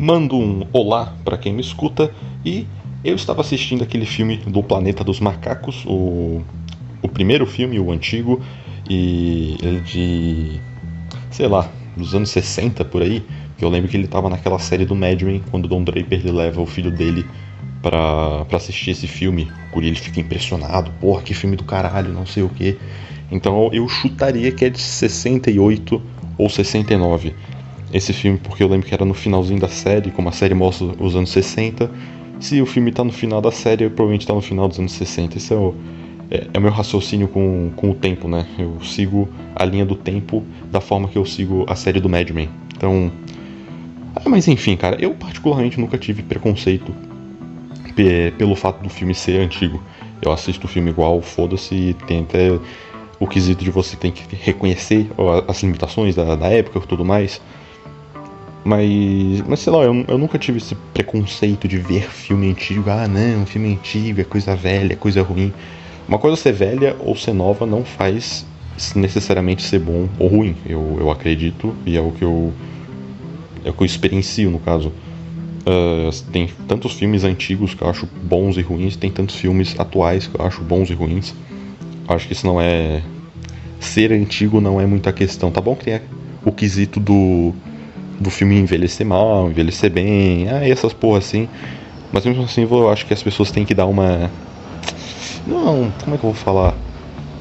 Mando um olá para quem me escuta e eu estava assistindo aquele filme do Planeta dos Macacos, o, o primeiro filme, o antigo, e ele de. sei lá, dos anos 60 por aí, que eu lembro que ele estava naquela série do Mad Men, quando o Don Draper leva o filho dele pra assistir esse filme. O Guri ele fica impressionado, porra, que filme do caralho, não sei o que. Então eu chutaria que é de 68 ou 69 esse filme, porque eu lembro que era no finalzinho da série, como a série mostra os anos 60. Se o filme tá no final da série, provavelmente tá no final dos anos 60. Esse é o, é, é o meu raciocínio com, com o tempo, né? Eu sigo a linha do tempo da forma que eu sigo a série do Mad Men. Então. Ah, mas enfim, cara, eu particularmente nunca tive preconceito pelo fato do filme ser antigo. Eu assisto o filme igual, foda-se, tem até o quesito de você tem que reconhecer as limitações da, da época e tudo mais. Mas, mas sei lá, eu, eu nunca tive esse preconceito de ver filme antigo. Ah, não, filme antigo é coisa velha, é coisa ruim. Uma coisa ser velha ou ser nova não faz necessariamente ser bom ou ruim. Eu, eu acredito e é o que eu é o que eu experiencio no caso. Uh, tem tantos filmes antigos que eu acho bons e ruins, tem tantos filmes atuais que eu acho bons e ruins. Acho que isso não é ser antigo não é muita questão. Tá bom que tem o quesito do do filme envelhecer mal, envelhecer bem, ah, essas porra assim. Mas mesmo assim, eu acho que as pessoas têm que dar uma. Não, como é que eu vou falar?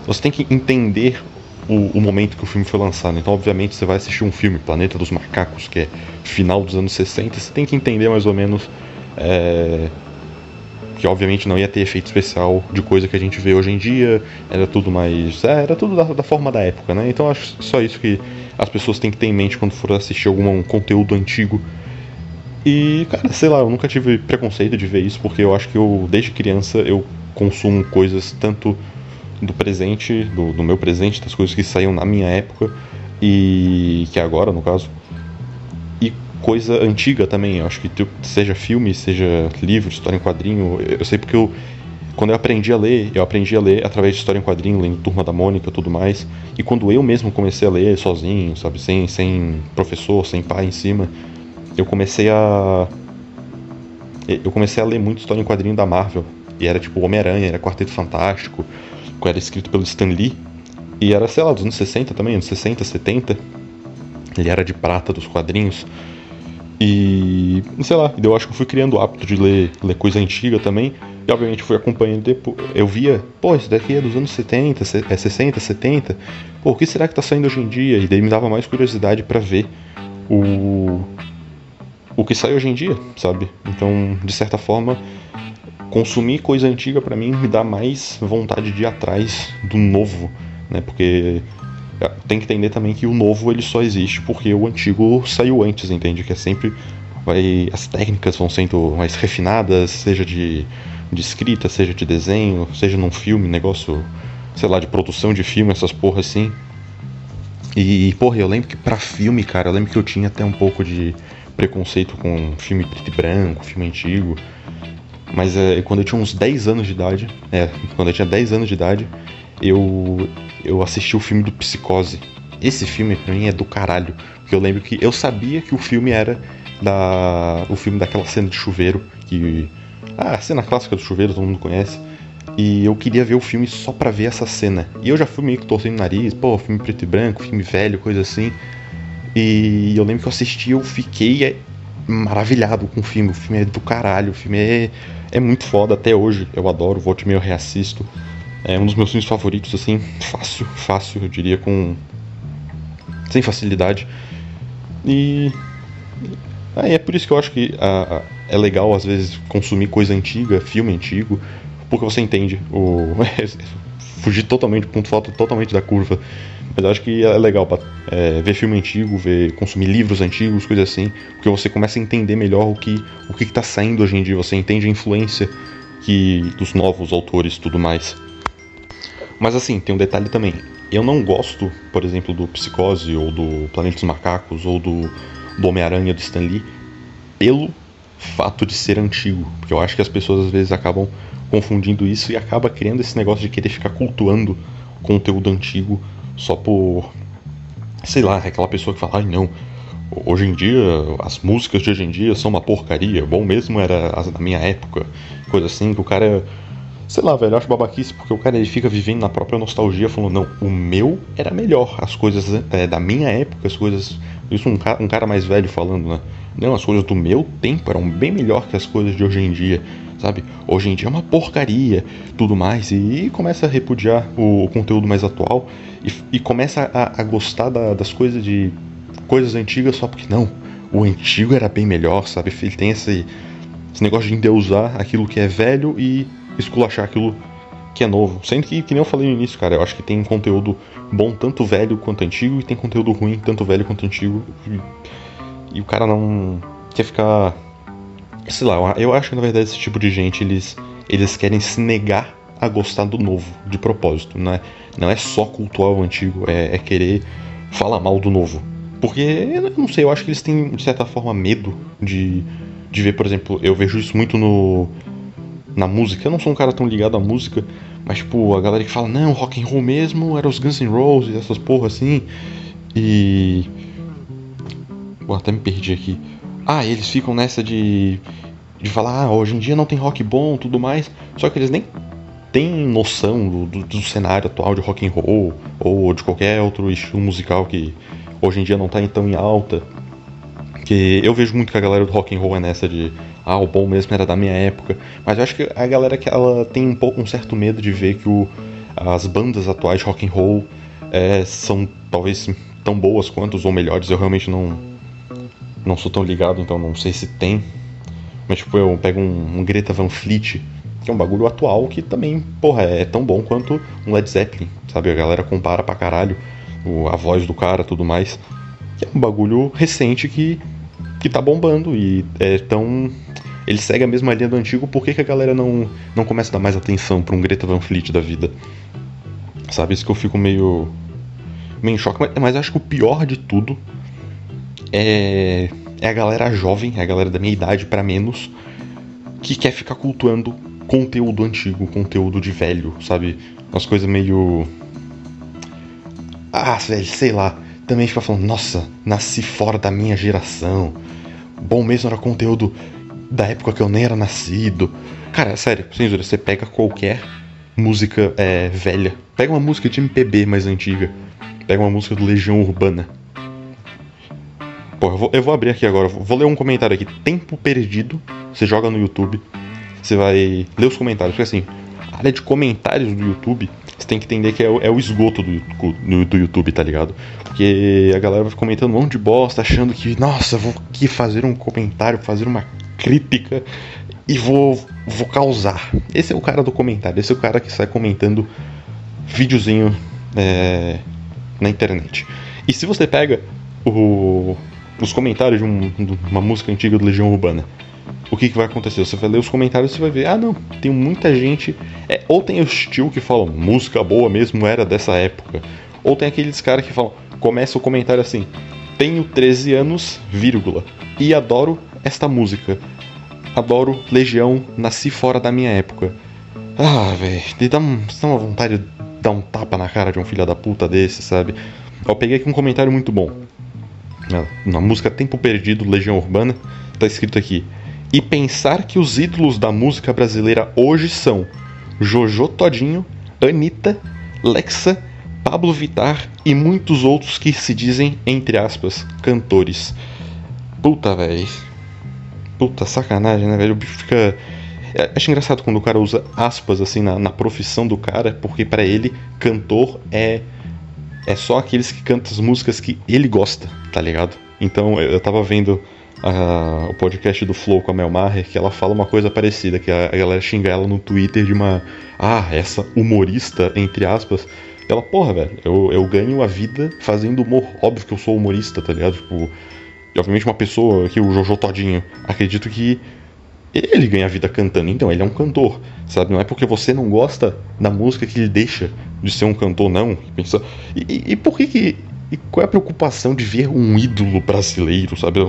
Você tem que entender o, o, momento que o filme foi lançado. Então, obviamente, você vai assistir um filme, Planeta dos Macacos, que é final dos anos 60, você tem que entender mais ou menos. É, que obviamente não ia ter efeito especial de coisa que a gente vê hoje em dia, era tudo mais. É, era tudo da, da, forma da época, né? Então acho só isso que as pessoas têm que ter em mente quando for assistir algum conteúdo antigo. E, cara, sei lá, eu nunca tive preconceito de ver isso, porque eu acho que eu, desde criança, eu consumo coisas tanto do presente, do, do meu presente, das coisas que saíam na minha época, e que agora, no caso, coisa antiga também. Eu acho que seja filme, seja livro, história em quadrinho. Eu sei porque eu, quando eu aprendi a ler, eu aprendi a ler através de história em quadrinho, lendo Turma da Mônica e tudo mais. E quando eu mesmo comecei a ler sozinho, sabe, sem, sem professor, sem pai em cima, eu comecei a. Eu comecei a ler muito história em quadrinho da Marvel. E era tipo Homem-Aranha, era Quarteto Fantástico, era escrito pelo Stan Lee. E era, sei lá, dos anos 60 também, anos 60, 70. Ele era de prata dos quadrinhos. E sei lá, eu acho que fui criando o hábito de ler, ler coisa antiga também. E obviamente fui acompanhando depois. Eu via, pô, isso daqui é dos anos 70, é 60, 70. Pô, o que será que tá saindo hoje em dia? E daí me dava mais curiosidade para ver o o que sai hoje em dia, sabe? Então, de certa forma, consumir coisa antiga para mim me dá mais vontade de ir atrás do novo, né? Porque tem que entender também que o novo ele só existe porque o antigo saiu antes, entende? Que é sempre vai as técnicas vão sendo mais refinadas, seja de, de escrita, seja de desenho, seja num filme, negócio, sei lá, de produção de filme, essas porra assim. E, porra, eu lembro que pra filme, cara, eu lembro que eu tinha até um pouco de preconceito com filme preto e branco, filme antigo. Mas é, quando eu tinha uns 10 anos de idade, é, quando eu tinha 10 anos de idade, eu, eu assisti o filme do Psicose. Esse filme pra mim é do caralho. Porque eu lembro que eu sabia que o filme era da. o filme daquela cena de chuveiro. Que. Ah, a cena clássica do chuveiro, todo mundo conhece. E eu queria ver o filme só pra ver essa cena. E eu já fui meio que torcendo o nariz, pô, filme preto e branco, filme velho, coisa assim. E eu lembro que eu assisti eu fiquei é, maravilhado com o filme. O filme é do caralho, o filme é, é muito foda até hoje. Eu adoro, volte meio reassisto. É um dos meus filmes favoritos, assim, fácil, fácil, eu diria, com. sem facilidade. E. é por isso que eu acho que a, a, é legal, às vezes, consumir coisa antiga, filme antigo, porque você entende o. fugir totalmente, ponto falta totalmente da curva. Mas eu acho que é legal pra, é, ver filme antigo, ver, consumir livros antigos, coisas assim, porque você começa a entender melhor o que o que está saindo hoje em dia, você entende a influência que dos novos autores tudo mais. Mas assim, tem um detalhe também. Eu não gosto, por exemplo, do Psicose ou do Planeta dos Macacos ou do, do Homem-Aranha do Stan Lee pelo fato de ser antigo. Porque eu acho que as pessoas às vezes acabam confundindo isso e acaba criando esse negócio de querer ficar cultuando conteúdo antigo só por. Sei lá, aquela pessoa que fala, ai não, hoje em dia, as músicas de hoje em dia são uma porcaria. Bom mesmo era as da minha época, coisa assim, que o cara. Sei lá, velho, eu acho babaquice porque o cara ele fica vivendo na própria nostalgia, falando, não, o meu era melhor, as coisas é, da minha época, as coisas. Isso um cara, um cara mais velho falando, né? Não, as coisas do meu tempo eram bem melhor que as coisas de hoje em dia, sabe? Hoje em dia é uma porcaria, tudo mais, e, começa a repudiar o, conteúdo mais atual e, e começa a, a gostar da, das coisas de coisas antigas só porque não, o antigo era bem melhor, sabe? Ele tem esse, esse negócio de endeusar aquilo que é velho e esculachar aquilo que é novo. Sendo que, que nem eu falei no início, cara, eu acho que tem conteúdo bom tanto velho quanto antigo e tem conteúdo ruim tanto velho quanto antigo. E, e o cara não quer ficar. Sei lá, eu acho que na verdade esse tipo de gente eles, eles querem se negar a gostar do novo, de propósito. Não é, não é só cultuar o antigo, é, é querer falar mal do novo. Porque, eu não sei, eu acho que eles têm, de certa forma, medo de, de ver, por exemplo, eu vejo isso muito no na música. Eu não sou um cara tão ligado à música, mas, tipo, a galera que fala, não, rock and roll mesmo era os Guns N' Roses, essas porra assim. E. Pô, até me perdi aqui. Ah, eles ficam nessa de. de falar, ah, hoje em dia não tem rock bom tudo mais. Só que eles nem têm noção do, do, do cenário atual de rock and roll ou de qualquer outro estilo musical que hoje em dia não tá tão em alta. Que eu vejo muito que a galera do rock and roll é nessa de ah, o bom mesmo era da minha época. Mas eu acho que a galera que ela tem um pouco um certo medo de ver que o, as bandas atuais de rock and roll é, são talvez tão boas quanto ou melhores. Eu realmente não não sou tão ligado, então não sei se tem. Mas tipo, eu pego um, um Greta Van Fleet, que é um bagulho atual que também, porra, é tão bom quanto um Led Zeppelin, sabe? A galera compara pra caralho o, a voz do cara tudo mais. Que é um bagulho recente que, que tá bombando e é tão. Ele segue a mesma linha do antigo, por que, que a galera não, não começa a dar mais atenção pra um Greta Van Fleet da vida? Sabe, isso que eu fico meio. meio em choque. Mas, mas acho que o pior de tudo é, é a galera jovem, é a galera da minha idade para menos, que quer ficar cultuando conteúdo antigo, conteúdo de velho, sabe? Umas coisas meio ah, velho, sei lá. Também fica falando, nossa, nasci fora da minha geração. Bom mesmo era conteúdo da época que eu nem era nascido. Cara, sério, censura, você pega qualquer música é, velha. Pega uma música de MPB mais antiga. Pega uma música do Legião Urbana. Pô, eu vou, eu vou abrir aqui agora. Vou ler um comentário aqui. Tempo perdido. Você joga no YouTube. Você vai ler os comentários. Porque assim, a área de comentários do YouTube você tem que entender que é o, é o esgoto do, do, do, YouTube, tá ligado? Porque a galera vai comentando um monte de bosta, achando que, nossa, vou aqui fazer um comentário, fazer uma crítica e vou, vou causar. Esse é o cara do comentário, esse é o cara que sai comentando videozinho é, na internet. E se você pega o, os comentários de, um, de uma música antiga do Legião Urbana o que, que vai acontecer? Você vai ler os comentários e vai ver, ah não, tem muita gente. É, ou tem o estilo que falam, música boa mesmo era dessa época. Ou tem aqueles caras que falam, começa o comentário assim, tenho 13 anos, vírgula, e adoro esta música. Adoro Legião, nasci fora da minha época. Ah, velho, dá, dá uma vontade de dar um tapa na cara de um filho da puta desse, sabe? Eu peguei aqui um comentário muito bom. Na música Tempo Perdido, Legião Urbana, tá escrito aqui: e pensar que os ídolos da música brasileira hoje são Jojo Todinho, Anitta, Lexa, Pablo Vittar e muitos outros que se dizem, entre aspas, cantores. Puta, velho. Puta sacanagem, né, velho? O bicho fica. É, acho engraçado quando o cara usa aspas assim na, na profissão do cara, porque para ele, cantor é. É só aqueles que cantam as músicas que ele gosta, tá ligado? Então eu tava vendo a, o podcast do Flow com a Mel Maher, que ela fala uma coisa parecida, que a, a galera xinga ela no Twitter de uma. Ah, essa humorista, entre aspas. Ela, porra, velho, eu, eu ganho a vida fazendo humor. Óbvio que eu sou humorista, tá ligado? Tipo. obviamente uma pessoa que o Jojo Todinho, acredito que ele ganha a vida cantando, então ele é um cantor, sabe? Não é porque você não gosta da música que ele deixa de ser um cantor, não. Pensa, e, e, por que, que e qual é a preocupação de ver um ídolo brasileiro, sabe?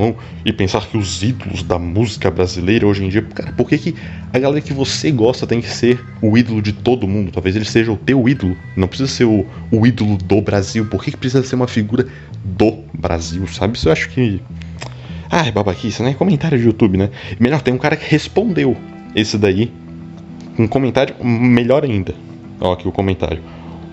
E pensar que os ídolos da música brasileira hoje em dia. Cara, por que, que a galera que você gosta tem que ser o ídolo de todo mundo? Talvez ele seja o teu ídolo. Não precisa ser o, o ídolo do Brasil. Por que, que precisa ser uma figura do Brasil, sabe? Isso eu acho que. Ah, é babaquice, né? Comentário de YouTube, né? Melhor, tem um cara que respondeu esse daí. Um comentário melhor ainda. Ó, aqui o comentário.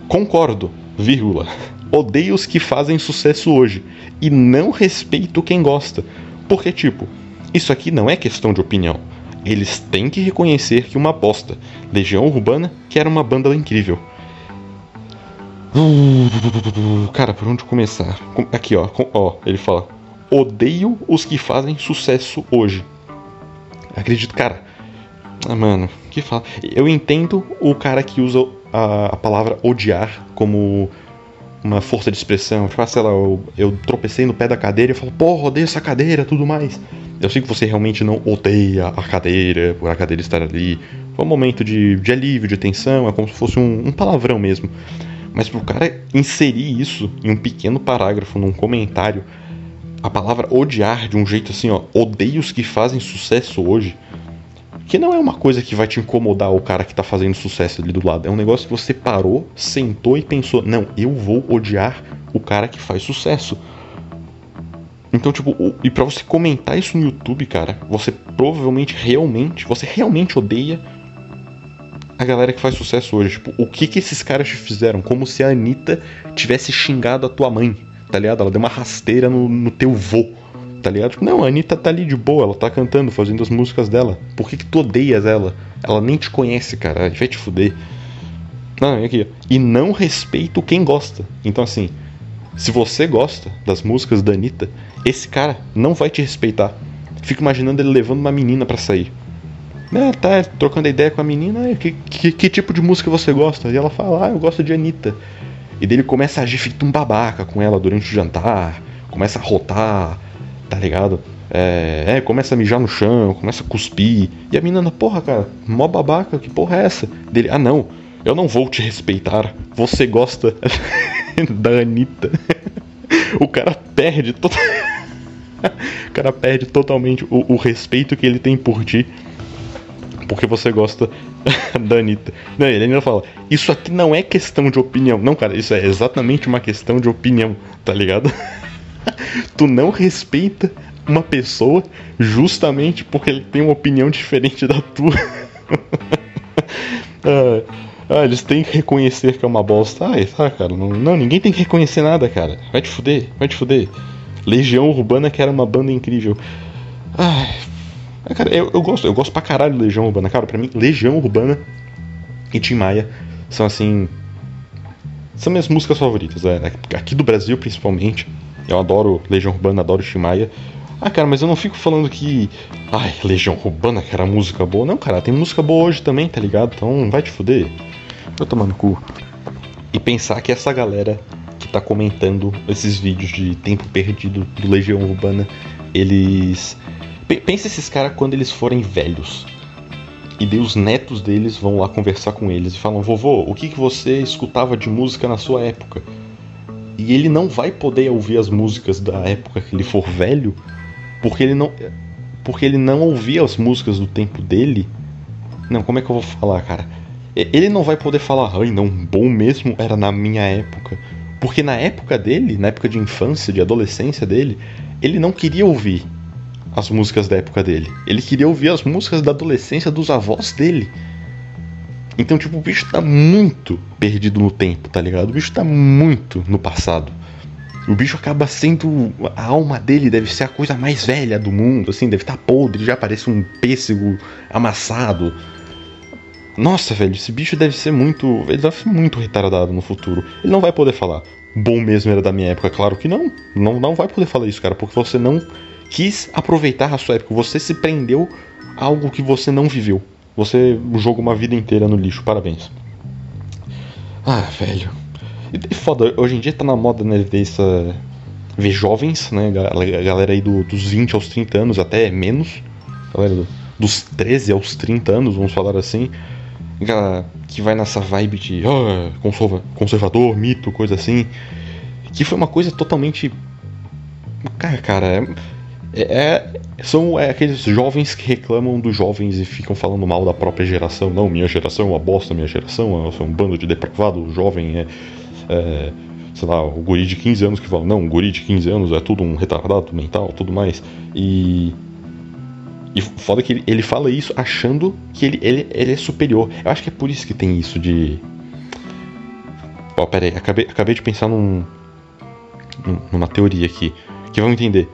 Concordo, vírgula. Odeio os que fazem sucesso hoje e não respeito quem gosta. Porque, tipo, isso aqui não é questão de opinião. Eles têm que reconhecer que uma aposta. Legião Urbana, que era uma banda incrível. Uh, cara, por onde começar? Aqui, ó, ó, ele fala: Odeio os que fazem sucesso hoje. Acredito, cara. Ah, mano, que fala? Eu entendo o cara que usa a, a palavra odiar como uma força de expressão. Tipo, ah, sei lá, eu, eu tropecei no pé da cadeira e falo, porra, odeio essa cadeira tudo mais. Eu sei que você realmente não odeia a cadeira, por a cadeira estar ali. Foi um momento de, de alívio, de tensão, é como se fosse um, um palavrão mesmo. Mas pro cara inserir isso em um pequeno parágrafo, num comentário, a palavra odiar de um jeito assim, ó, odeio os que fazem sucesso hoje que não é uma coisa que vai te incomodar o cara que tá fazendo sucesso ali do lado. É um negócio que você parou, sentou e pensou: não, eu vou odiar o cara que faz sucesso. Então, tipo, e para você comentar isso no YouTube, cara, você provavelmente realmente, você realmente odeia a galera que faz sucesso hoje. Tipo, o que que esses caras te fizeram? Como se a Anitta tivesse xingado a tua mãe, tá ligado? Ela deu uma rasteira no, no teu vô tá ligado? Tipo, não, a Anitta tá ali de boa, ela tá cantando, fazendo as músicas dela. Por que, que tu odeias ela? Ela nem te conhece, cara, vai te fuder. Não, aqui, E não respeito quem gosta. Então, assim, se você gosta das músicas da Anitta, esse cara não vai te respeitar. Fico imaginando ele levando uma menina para sair. É, tá trocando ideia com a menina, que, que, que, tipo de música você gosta? E ela fala, ah, eu gosto de Anitta. E dele começa a agir feito um babaca com ela durante o jantar, começa a rotar, tá ligado? É, é, começa a mijar no chão, começa a cuspir. E a menina, porra, cara, mó babaca, que porra é essa? Dele, ah não, eu não vou te respeitar. Você gosta da Anitta. o cara perde to... o cara perde totalmente o, o, respeito que ele tem por ti. Porque você gosta da Anitta. Não, ele ainda fala, isso aqui não é questão de opinião. Não, cara, isso é exatamente uma questão de opinião, tá ligado? tu não respeita uma pessoa justamente porque ele tem uma opinião diferente da tua. ah, ah, eles têm que reconhecer que é uma bosta. Ah, tá, cara. Não, não, ninguém tem que reconhecer nada, cara. Vai te fuder, vai te fuder. Legião Urbana, que era uma banda incrível. Ai. Ah, cara, eu, eu gosto, eu gosto pra caralho de Legião Urbana. Cara, pra mim, Legião Urbana e Tim Maia são assim. São minhas músicas favoritas, é, aqui do Brasil principalmente. Eu adoro Legião Urbana, adoro Shimaia. Ah, cara, mas eu não fico falando que. Ai, Legião Urbana, que era música boa. Não, cara, tem música boa hoje também, tá ligado? Então vai te fuder. Vai tomar no cu. E pensar que essa galera que tá comentando esses vídeos de tempo perdido do Legião Urbana, eles. Pensa esses caras quando eles forem velhos. E daí os netos deles vão lá conversar com eles e falam: Vovô, o que, que você escutava de música na sua época? E ele não vai poder ouvir as músicas da época que ele for velho, porque ele não porque ele não ouvia as músicas do tempo dele. Não, como é que eu vou falar, cara? Ele não vai poder falar, ai, não, bom mesmo era na minha época. Porque na época dele, na época de infância, de adolescência dele, ele não queria ouvir as músicas da época dele. Ele queria ouvir as músicas da adolescência dos avós dele. Então, tipo, o bicho tá muito perdido no tempo, tá ligado? O bicho tá muito no passado. O bicho acaba sendo. A alma dele deve ser a coisa mais velha do mundo, assim, deve estar tá podre, já parece um pêssego amassado. Nossa, velho, esse bicho deve ser muito. Ele deve ser muito retardado no futuro. Ele não vai poder falar. Bom mesmo era da minha época, claro que não. Não, não vai poder falar isso, cara, porque você não quis aproveitar a sua época. Você se prendeu a algo que você não viveu. Você jogou uma vida inteira no lixo, parabéns. Ah, velho. E foda, hoje em dia tá na moda, né, ver essa. ver jovens, né? A galera aí do, dos 20 aos 30 anos, até menos. Galera do, dos 13 aos 30 anos, vamos falar assim. Que vai nessa vibe de oh, conservador, mito, coisa assim. Que foi uma coisa totalmente. Cara, cara, é é, é, são é, aqueles jovens que reclamam dos jovens e ficam falando mal da própria geração. Não, minha geração é uma bosta, minha geração é um bando de depravado, jovem é, é sei lá, o guri de 15 anos que fala, não, o guri de 15 anos é tudo um retardado mental, tudo mais. E. E foda que ele, ele fala isso achando que ele, ele, ele é superior. Eu acho que é por isso que tem isso de. Ó, oh, pera aí, acabei, acabei de pensar num, numa teoria aqui. Que vamos entender.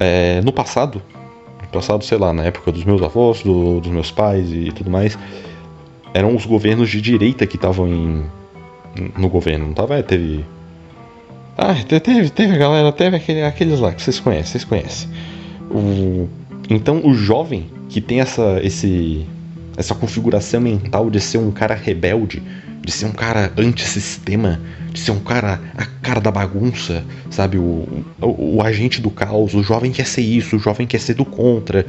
É, no passado, no passado, sei lá, na época dos meus avós, do, dos meus pais e tudo mais, eram os governos de direita que estavam no governo, não tava? É, teve. Ah, teve, teve galera, teve aquele, aqueles lá que vocês conhecem, vocês conhecem. O, então o jovem que tem essa, esse, essa configuração mental de ser um cara rebelde, de ser um cara antissistema, de ser um cara a cara da bagunça, sabe? O, o, o, agente do caos, o jovem quer ser isso, o jovem quer ser do contra.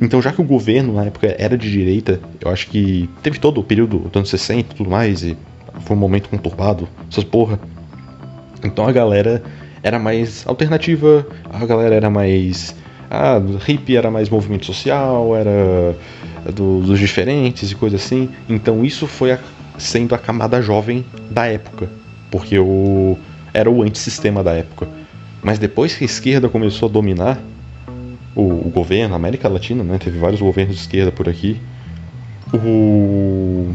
Então, já que o governo na época era de direita, eu acho que teve todo o período dos anos 60 e tudo mais, e foi um momento conturbado, essas porra. Então a galera era mais alternativa, a galera era mais. Ah, hippie era mais movimento social, era do, dos diferentes e coisa assim. Então isso foi a, sendo a camada jovem da época, porque o, era o antissistema da época. Mas depois que a esquerda começou a dominar o, o governo, a América Latina, né, teve vários governos de esquerda por aqui, o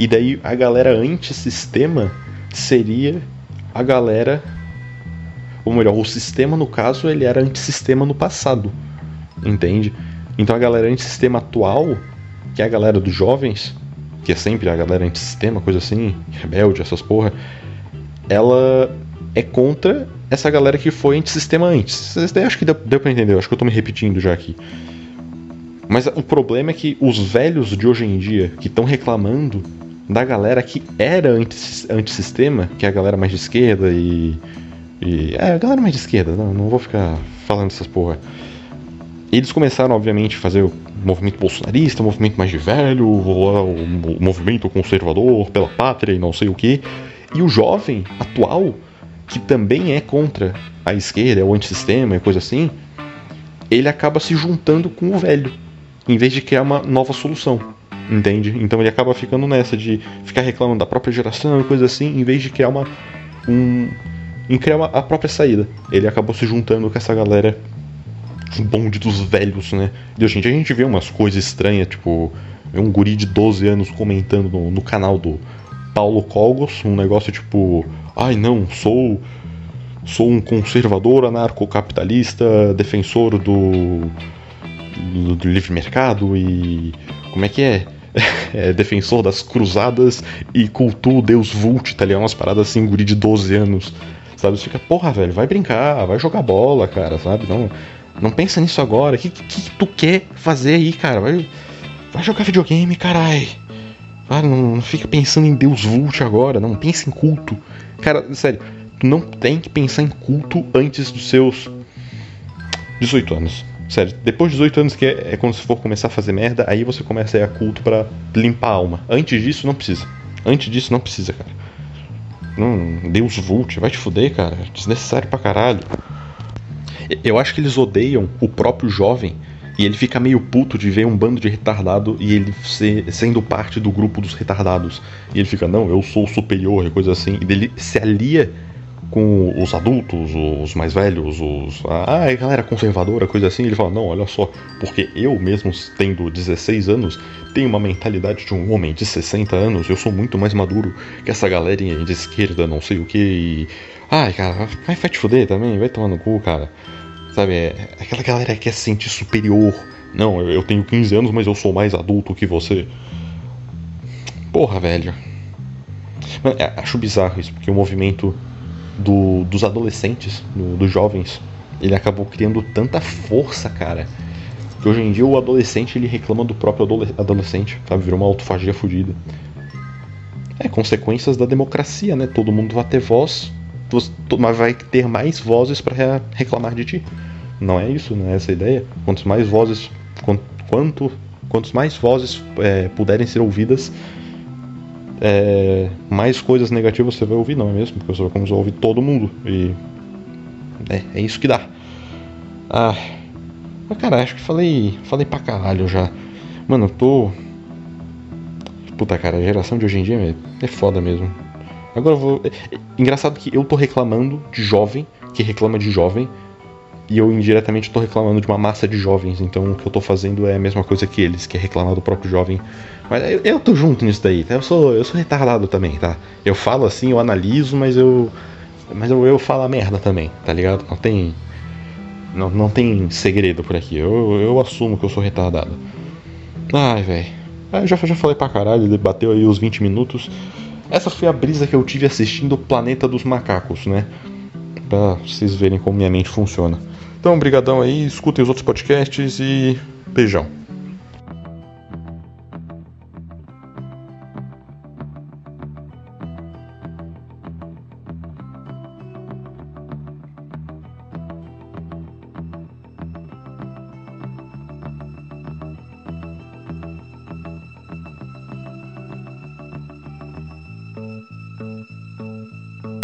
e daí a galera antissistema seria a galera. Ou melhor, o sistema no caso ele era antissistema no passado. Entende? Então a galera antissistema atual, que é a galera dos jovens, que é sempre a galera antissistema, coisa assim, rebelde, essas porra, ela é contra essa galera que foi antissistema antes. Acho que deu, deu pra entender, acho que eu tô me repetindo já aqui. Mas o problema é que os velhos de hoje em dia que estão reclamando da galera que era antissistema, que é a galera mais de esquerda e. e é, a galera mais de esquerda, não, não vou ficar falando essas porra. Eles começaram, obviamente, a fazer o movimento bolsonarista, o movimento mais de velho, o, movimento conservador pela pátria e não sei o que. E o jovem atual, que também é contra a esquerda, é o antissistema e coisa assim, ele acaba se juntando com o velho, em vez de criar uma nova solução. Entende? Então ele acaba ficando nessa de ficar reclamando da própria geração e coisa assim, em vez de criar uma. Um, em criar uma, a própria saída. Ele acabou se juntando com essa galera bonde dos velhos, né? E dia a gente vê umas coisas estranhas, tipo, um guri de 12 anos comentando no, no canal do Paulo Cogos, um negócio tipo, ai não, sou sou um conservador anarcocapitalista, defensor do, do, do livre mercado e como é que é? é, defensor das cruzadas e cultua deus Vult, tá ligado? Umas paradas assim, guri de 12 anos. Sabe? Você fica, porra, velho, vai brincar, vai jogar bola, cara, sabe? Não, não pensa nisso agora. O que, que, que, tu quer fazer aí, cara? Vai, vai jogar videogame, carai. Vai, não, não fica pensando em Deus Vult agora, não pensa em culto. Cara, sério, tu não tem que pensar em culto antes dos seus 18 anos. Sério, depois de 18 anos que é, é, quando você for começar a fazer merda, aí você começa a ir a culto para limpar a alma. Antes disso, não precisa. Antes disso, não precisa, cara. Deus Vult, vai te fuder, cara. Desnecessário pra caralho. Eu acho que eles odeiam o próprio jovem e ele fica meio puto de ver um bando de retardado e ele sendo parte do grupo dos retardados. E ele fica, não, eu sou superior e coisa assim. E ele se alia com os adultos, os mais velhos, os. Ah, é galera conservadora, coisa assim. Ele fala: Não, olha só, porque eu mesmo tendo 16 anos, tenho uma mentalidade de um homem de 60 anos, eu sou muito mais maduro que essa galerinha de esquerda, não sei o que. E... Ai, cara, vai, vai te fuder também, vai tomar no cu, cara. Sabe, é aquela galera que quer se sentir superior. Não, eu tenho 15 anos, mas eu sou mais adulto que você. Porra, velho. É, acho bizarro isso, porque o movimento do, dos adolescentes, do, dos jovens, ele acabou criando tanta força, cara, que hoje em dia o adolescente ele reclama do próprio adolescente, sabe? Virou uma autofagia fodida. É consequências da democracia, né? Todo mundo vai ter voz, mas vai ter mais vozes para reclamar de ti. Não é isso, não é essa a ideia. Quantos mais vozes, quanto, quantos mais vozes é, puderem ser ouvidas, é, mais coisas negativas você vai ouvir, não é mesmo? Porque você vai começar a ouvir todo mundo. E. É, é isso que dá. Ah. Mas cara, acho que falei. Falei pra caralho já. Mano, eu tô. Puta cara, a geração de hoje em dia é, é foda mesmo. Agora eu vou. é- é Engraçado que eu tô reclamando de jovem, que reclama de jovem, e eu indiretamente tô reclamando de uma massa de jovens, então o que eu tô fazendo é a mesma coisa que eles, que é reclamar do próprio jovem. Mas eu, eu tô junto nisso daí, tá? Eu sou, eu sou retardado também, tá? Eu falo assim, eu analiso, mas eu. Mas eu, eu falo a merda também, tá ligado? Não tem. Não, não tem segredo por aqui. Eu, eu assumo que eu sou retardado. Ai, velho. Eu já, já falei pra caralho, debateu aí os 20 minutos. Essa foi a brisa que eu tive assistindo o Planeta dos Macacos, né? Pra vocês verem como minha mente funciona. Então, brigadão aí, escutem os outros podcasts e beijão.